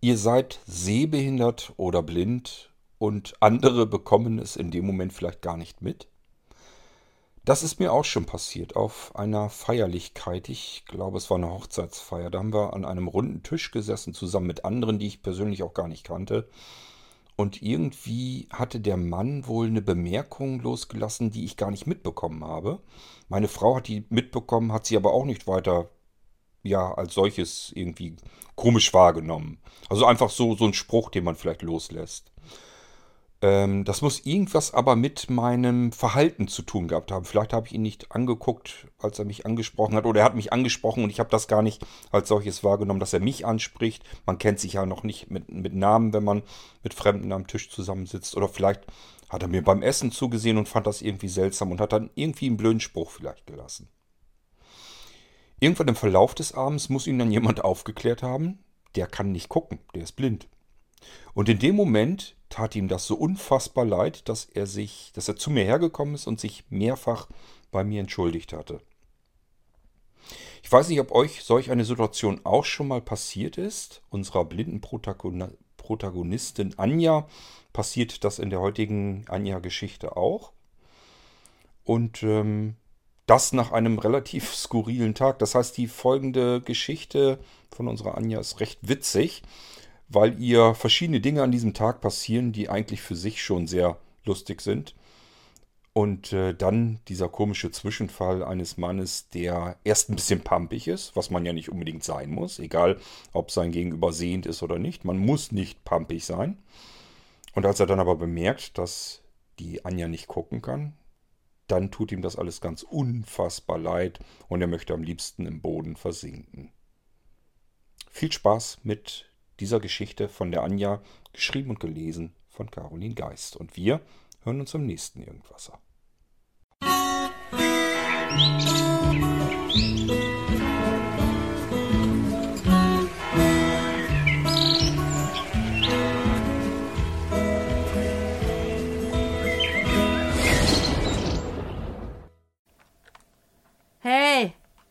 Ihr seid sehbehindert oder blind und andere bekommen es in dem Moment vielleicht gar nicht mit. Das ist mir auch schon passiert auf einer Feierlichkeit. Ich glaube, es war eine Hochzeitsfeier. Da haben wir an einem runden Tisch gesessen, zusammen mit anderen, die ich persönlich auch gar nicht kannte. Und irgendwie hatte der Mann wohl eine Bemerkung losgelassen, die ich gar nicht mitbekommen habe. Meine Frau hat die mitbekommen, hat sie aber auch nicht weiter ja als solches irgendwie komisch wahrgenommen. Also einfach so, so ein Spruch, den man vielleicht loslässt. Ähm, das muss irgendwas aber mit meinem Verhalten zu tun gehabt haben. Vielleicht habe ich ihn nicht angeguckt, als er mich angesprochen hat. Oder er hat mich angesprochen und ich habe das gar nicht als solches wahrgenommen, dass er mich anspricht. Man kennt sich ja noch nicht mit, mit Namen, wenn man mit Fremden am Tisch zusammensitzt. Oder vielleicht hat er mir beim Essen zugesehen und fand das irgendwie seltsam und hat dann irgendwie einen blöden Spruch vielleicht gelassen. Irgendwann im Verlauf des Abends muss ihn dann jemand aufgeklärt haben, der kann nicht gucken, der ist blind. Und in dem Moment tat ihm das so unfassbar leid, dass er sich, dass er zu mir hergekommen ist und sich mehrfach bei mir entschuldigt hatte. Ich weiß nicht, ob euch solch eine Situation auch schon mal passiert ist. Unserer blinden Protagonistin Anja passiert das in der heutigen Anja-Geschichte auch. Und ähm, das nach einem relativ skurrilen Tag. Das heißt, die folgende Geschichte von unserer Anja ist recht witzig, weil ihr verschiedene Dinge an diesem Tag passieren, die eigentlich für sich schon sehr lustig sind. Und äh, dann dieser komische Zwischenfall eines Mannes, der erst ein bisschen pampig ist, was man ja nicht unbedingt sein muss, egal ob sein Gegenüber sehend ist oder nicht. Man muss nicht pampig sein. Und als er dann aber bemerkt, dass die Anja nicht gucken kann, dann tut ihm das alles ganz unfassbar leid und er möchte am liebsten im Boden versinken. Viel Spaß mit dieser Geschichte von der Anja, geschrieben und gelesen von Caroline Geist. Und wir hören uns am nächsten Irgendwasser.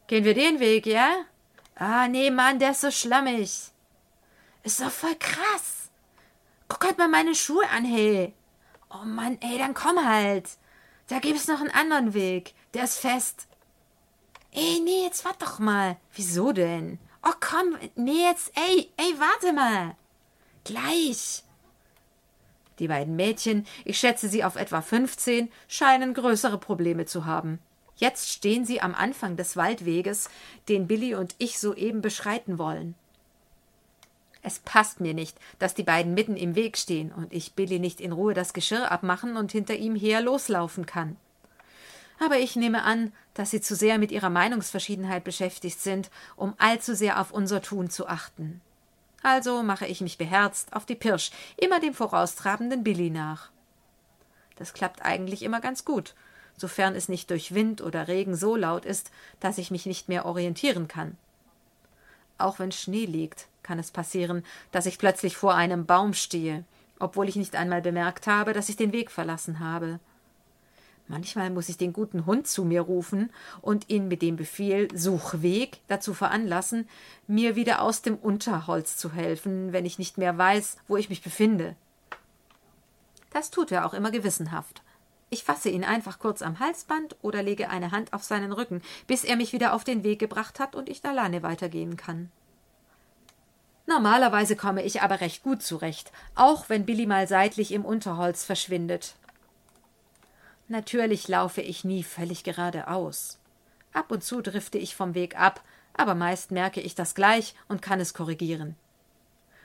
Gehen wir den Weg, ja? Ah, nee, Mann, der ist so schlammig. Ist doch voll krass. Guck halt mal meine Schuhe an, hey. Oh Mann, ey, dann komm halt. Da gibt's noch einen anderen Weg. Der ist fest. Ey, nee, jetzt warte doch mal. Wieso denn? Oh komm, nee, jetzt, ey, ey, warte mal. Gleich. Die beiden Mädchen, ich schätze sie auf etwa 15, scheinen größere Probleme zu haben. Jetzt stehen sie am Anfang des Waldweges, den Billy und ich soeben beschreiten wollen. Es passt mir nicht, dass die beiden mitten im Weg stehen und ich Billy nicht in Ruhe das Geschirr abmachen und hinter ihm her loslaufen kann. Aber ich nehme an, dass sie zu sehr mit ihrer Meinungsverschiedenheit beschäftigt sind, um allzu sehr auf unser Tun zu achten. Also mache ich mich beherzt auf die Pirsch, immer dem voraustrabenden Billy nach. Das klappt eigentlich immer ganz gut, sofern es nicht durch Wind oder Regen so laut ist, dass ich mich nicht mehr orientieren kann. Auch wenn Schnee liegt, kann es passieren, dass ich plötzlich vor einem Baum stehe, obwohl ich nicht einmal bemerkt habe, dass ich den Weg verlassen habe. Manchmal muss ich den guten Hund zu mir rufen und ihn mit dem Befehl Such Weg dazu veranlassen, mir wieder aus dem Unterholz zu helfen, wenn ich nicht mehr weiß, wo ich mich befinde. Das tut er auch immer gewissenhaft. Ich fasse ihn einfach kurz am Halsband oder lege eine Hand auf seinen Rücken, bis er mich wieder auf den Weg gebracht hat und ich alleine weitergehen kann. Normalerweise komme ich aber recht gut zurecht, auch wenn Billy mal seitlich im Unterholz verschwindet. Natürlich laufe ich nie völlig geradeaus. Ab und zu drifte ich vom Weg ab, aber meist merke ich das gleich und kann es korrigieren.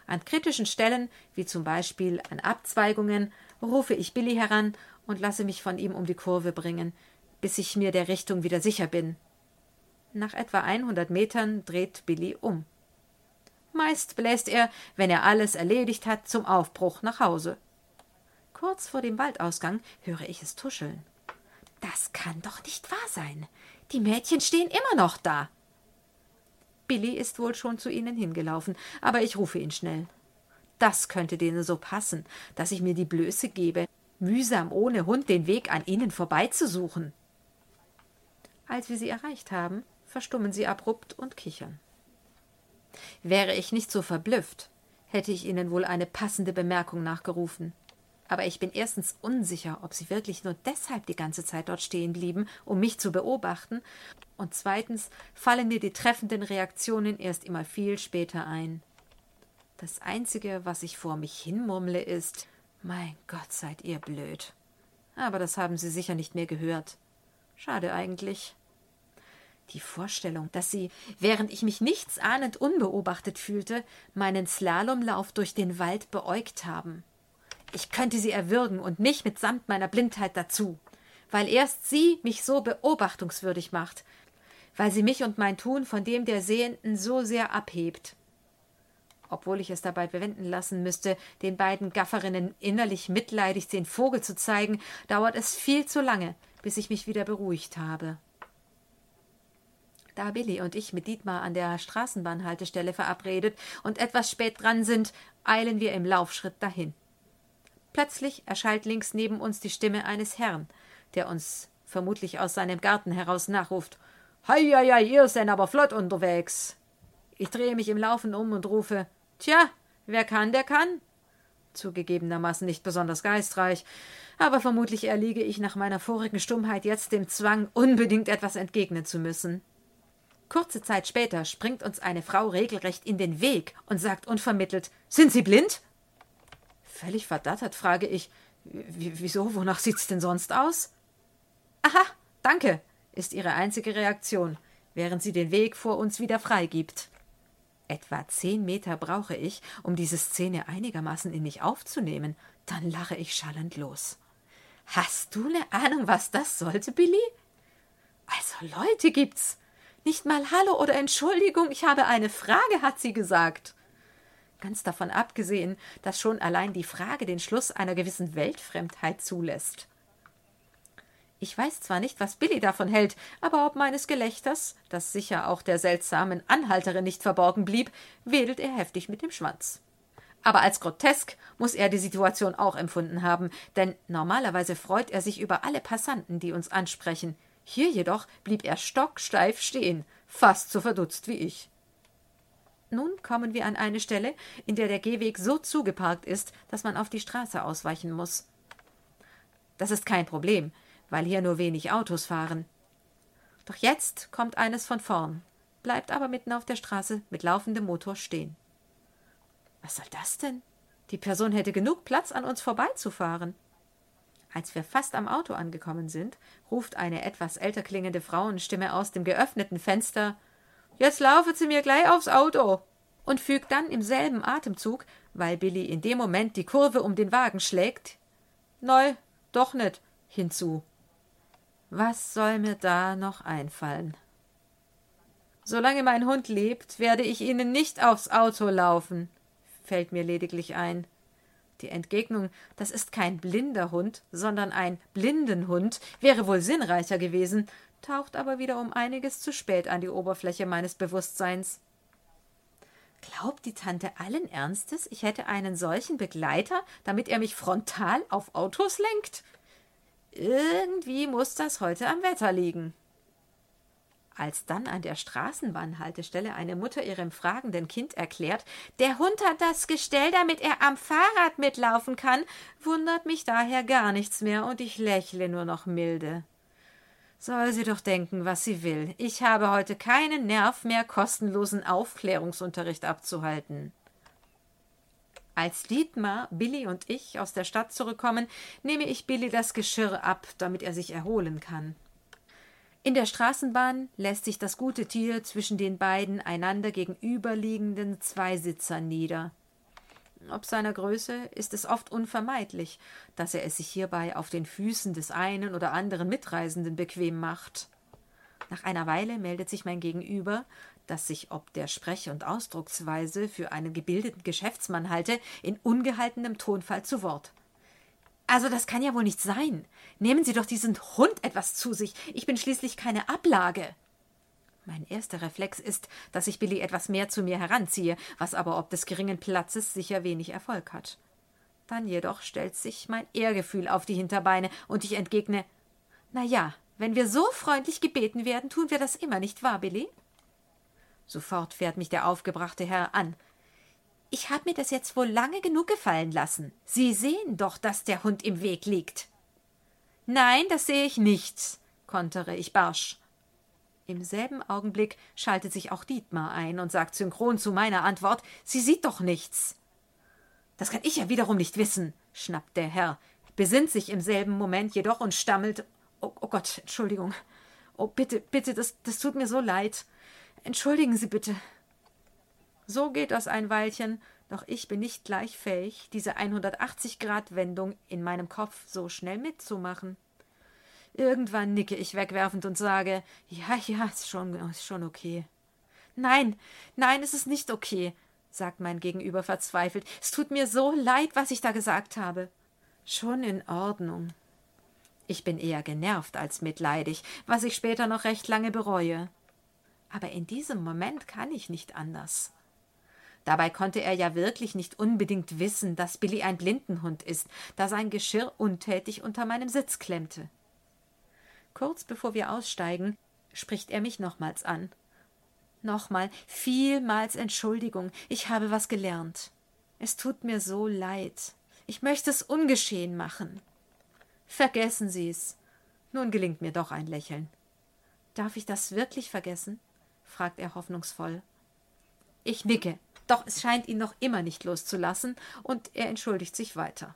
An kritischen Stellen, wie zum Beispiel an Abzweigungen, rufe ich Billy heran und lasse mich von ihm um die Kurve bringen, bis ich mir der Richtung wieder sicher bin. Nach etwa 100 Metern dreht Billy um. Meist bläst er, wenn er alles erledigt hat, zum Aufbruch nach Hause. Kurz vor dem Waldausgang höre ich es tuscheln. Das kann doch nicht wahr sein. Die Mädchen stehen immer noch da. Billy ist wohl schon zu ihnen hingelaufen, aber ich rufe ihn schnell. Das könnte denen so passen, dass ich mir die Blöße gebe, mühsam ohne Hund den Weg an ihnen vorbeizusuchen. Als wir sie erreicht haben, verstummen sie abrupt und kichern. Wäre ich nicht so verblüfft, hätte ich ihnen wohl eine passende Bemerkung nachgerufen. Aber ich bin erstens unsicher, ob sie wirklich nur deshalb die ganze Zeit dort stehen blieben, um mich zu beobachten, und zweitens fallen mir die treffenden Reaktionen erst immer viel später ein. Das Einzige, was ich vor mich hinmurmle, ist Mein Gott, seid ihr blöd. Aber das haben sie sicher nicht mehr gehört. Schade eigentlich. Die Vorstellung, dass sie, während ich mich nichtsahnend unbeobachtet fühlte, meinen Slalomlauf durch den Wald beäugt haben. Ich könnte sie erwürgen und mich mitsamt meiner Blindheit dazu, weil erst sie mich so beobachtungswürdig macht, weil sie mich und mein Tun von dem der Sehenden so sehr abhebt. Obwohl ich es dabei bewenden lassen müsste, den beiden Gafferinnen innerlich mitleidig den Vogel zu zeigen, dauert es viel zu lange, bis ich mich wieder beruhigt habe. Da Billy und ich mit Dietmar an der Straßenbahnhaltestelle verabredet und etwas spät dran sind, eilen wir im Laufschritt dahin. Plötzlich erschallt links neben uns die Stimme eines Herrn, der uns vermutlich aus seinem Garten heraus nachruft. Hei, hei, hei, ihr seid aber flott unterwegs. Ich drehe mich im Laufen um und rufe, Tja, wer kann, der kann. Zugegebenermaßen nicht besonders geistreich, aber vermutlich erliege ich nach meiner vorigen Stummheit jetzt dem Zwang, unbedingt etwas entgegnen zu müssen. Kurze Zeit später springt uns eine Frau regelrecht in den Weg und sagt unvermittelt Sind Sie blind? Völlig verdattert frage ich Wieso, wonach sieht's denn sonst aus? Aha, danke, ist ihre einzige Reaktion, während sie den Weg vor uns wieder freigibt. Etwa zehn Meter brauche ich, um diese Szene einigermaßen in mich aufzunehmen, dann lache ich schallend los. Hast du ne Ahnung, was das sollte, Billy? Also Leute gibt's. Nicht mal Hallo oder Entschuldigung, ich habe eine Frage, hat sie gesagt. Ganz davon abgesehen, dass schon allein die Frage den Schluss einer gewissen Weltfremdheit zulässt. Ich weiß zwar nicht, was Billy davon hält, aber ob meines Gelächters, das sicher auch der seltsamen Anhalterin nicht verborgen blieb, wedelt er heftig mit dem Schwanz. Aber als grotesk muss er die Situation auch empfunden haben, denn normalerweise freut er sich über alle Passanten, die uns ansprechen. Hier jedoch blieb er stocksteif stehen, fast so verdutzt wie ich. Nun kommen wir an eine Stelle, in der der Gehweg so zugeparkt ist, dass man auf die Straße ausweichen muss. Das ist kein Problem, weil hier nur wenig Autos fahren. Doch jetzt kommt eines von vorn, bleibt aber mitten auf der Straße mit laufendem Motor stehen. Was soll das denn? Die Person hätte genug Platz, an uns vorbeizufahren. Als wir fast am Auto angekommen sind, ruft eine etwas älter klingende Frauenstimme aus dem geöffneten Fenster Jetzt laufe sie mir gleich aufs Auto. Und fügt dann im selben Atemzug, weil Billy in dem Moment die Kurve um den Wagen schlägt, Neu, doch nicht, hinzu. Was soll mir da noch einfallen? Solange mein Hund lebt, werde ich Ihnen nicht aufs Auto laufen, fällt mir lediglich ein. Die Entgegnung, das ist kein blinder Hund, sondern ein Blindenhund, wäre wohl sinnreicher gewesen, taucht aber wieder um einiges zu spät an die Oberfläche meines Bewusstseins. Glaubt die Tante allen Ernstes, ich hätte einen solchen Begleiter, damit er mich frontal auf Autos lenkt? Irgendwie muss das heute am Wetter liegen. Als dann an der Straßenbahnhaltestelle eine Mutter ihrem fragenden Kind erklärt, der Hund hat das Gestell, damit er am Fahrrad mitlaufen kann, wundert mich daher gar nichts mehr und ich lächle nur noch milde. Soll sie doch denken, was sie will. Ich habe heute keinen Nerv mehr, kostenlosen Aufklärungsunterricht abzuhalten. Als Dietmar, Billy und ich aus der Stadt zurückkommen, nehme ich Billy das Geschirr ab, damit er sich erholen kann. In der Straßenbahn lässt sich das gute Tier zwischen den beiden einander gegenüberliegenden Zweisitzern nieder. Ob seiner Größe ist es oft unvermeidlich, dass er es sich hierbei auf den Füßen des einen oder anderen Mitreisenden bequem macht. Nach einer Weile meldet sich mein Gegenüber, das sich ob der Sprech- und Ausdrucksweise für einen gebildeten Geschäftsmann halte, in ungehaltenem Tonfall zu Wort. Also das kann ja wohl nicht sein. Nehmen Sie doch diesen Hund etwas zu sich. Ich bin schließlich keine Ablage. Mein erster Reflex ist, dass ich Billy etwas mehr zu mir heranziehe, was aber ob des geringen Platzes sicher wenig Erfolg hat. Dann jedoch stellt sich mein Ehrgefühl auf die Hinterbeine und ich entgegne Na ja, wenn wir so freundlich gebeten werden, tun wir das immer, nicht wahr, Billy? Sofort fährt mich der aufgebrachte Herr an. Ich habe mir das jetzt wohl lange genug gefallen lassen. Sie sehen doch, dass der Hund im Weg liegt. Nein, das sehe ich nicht, kontere ich barsch. Im selben Augenblick schaltet sich auch Dietmar ein und sagt synchron zu meiner Antwort Sie sieht doch nichts. Das kann ich ja wiederum nicht wissen, schnappt der Herr, besinnt sich im selben Moment jedoch und stammelt Oh, oh Gott, Entschuldigung. Oh, bitte, bitte, das, das tut mir so leid. Entschuldigen Sie bitte. So geht das ein Weilchen, doch ich bin nicht gleich fähig, diese 180-Grad-Wendung in meinem Kopf so schnell mitzumachen. Irgendwann nicke ich wegwerfend und sage, ja, ja, ist schon, ist schon okay. Nein, nein, es ist nicht okay, sagt mein Gegenüber verzweifelt. Es tut mir so leid, was ich da gesagt habe. Schon in Ordnung. Ich bin eher genervt als mitleidig, was ich später noch recht lange bereue. Aber in diesem Moment kann ich nicht anders. Dabei konnte er ja wirklich nicht unbedingt wissen, dass Billy ein Blindenhund ist, da sein Geschirr untätig unter meinem Sitz klemmte. Kurz bevor wir aussteigen, spricht er mich nochmals an. Nochmal, vielmals Entschuldigung, ich habe was gelernt. Es tut mir so leid. Ich möchte es ungeschehen machen. Vergessen Sie's. Nun gelingt mir doch ein Lächeln. Darf ich das wirklich vergessen? fragt er hoffnungsvoll. Ich nicke, doch es scheint ihn noch immer nicht loszulassen, und er entschuldigt sich weiter.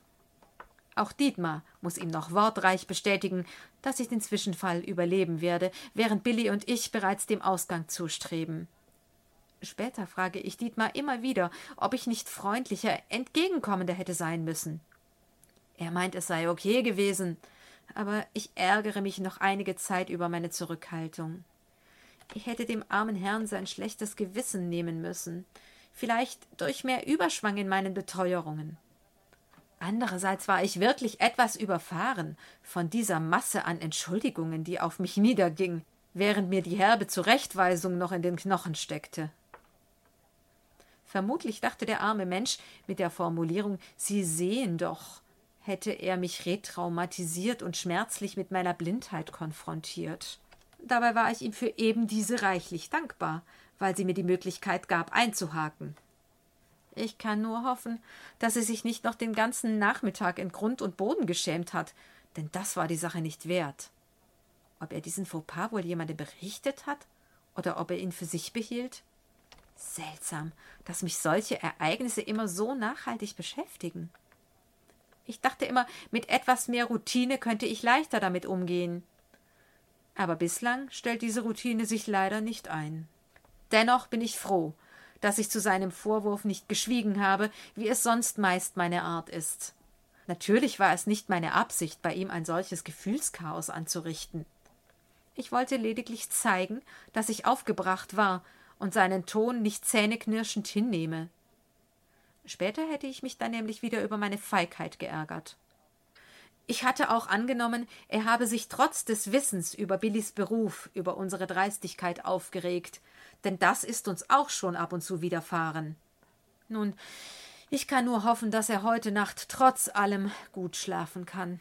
Auch Dietmar muss ihm noch wortreich bestätigen, dass ich den Zwischenfall überleben werde, während Billy und ich bereits dem Ausgang zustreben. Später frage ich Dietmar immer wieder, ob ich nicht freundlicher, entgegenkommender hätte sein müssen. Er meint, es sei okay gewesen, aber ich ärgere mich noch einige Zeit über meine Zurückhaltung. Ich hätte dem armen Herrn sein schlechtes Gewissen nehmen müssen, vielleicht durch mehr Überschwang in meinen Beteuerungen. Andererseits war ich wirklich etwas überfahren von dieser Masse an Entschuldigungen, die auf mich niederging, während mir die herbe Zurechtweisung noch in den Knochen steckte. Vermutlich dachte der arme Mensch mit der Formulierung Sie sehen doch, hätte er mich retraumatisiert und schmerzlich mit meiner Blindheit konfrontiert. Dabei war ich ihm für eben diese reichlich dankbar, weil sie mir die Möglichkeit gab, einzuhaken. Ich kann nur hoffen, dass er sich nicht noch den ganzen Nachmittag in Grund und Boden geschämt hat, denn das war die Sache nicht wert. Ob er diesen Fauxpas wohl jemandem berichtet hat oder ob er ihn für sich behielt? Seltsam, dass mich solche Ereignisse immer so nachhaltig beschäftigen. Ich dachte immer, mit etwas mehr Routine könnte ich leichter damit umgehen. Aber bislang stellt diese Routine sich leider nicht ein. Dennoch bin ich froh, dass ich zu seinem Vorwurf nicht geschwiegen habe, wie es sonst meist meine Art ist. Natürlich war es nicht meine Absicht, bei ihm ein solches Gefühlschaos anzurichten. Ich wollte lediglich zeigen, dass ich aufgebracht war und seinen Ton nicht zähneknirschend hinnehme. Später hätte ich mich dann nämlich wieder über meine Feigheit geärgert. Ich hatte auch angenommen, er habe sich trotz des Wissens über Billys Beruf, über unsere Dreistigkeit aufgeregt, denn das ist uns auch schon ab und zu widerfahren. Nun, ich kann nur hoffen, dass er heute Nacht trotz allem gut schlafen kann.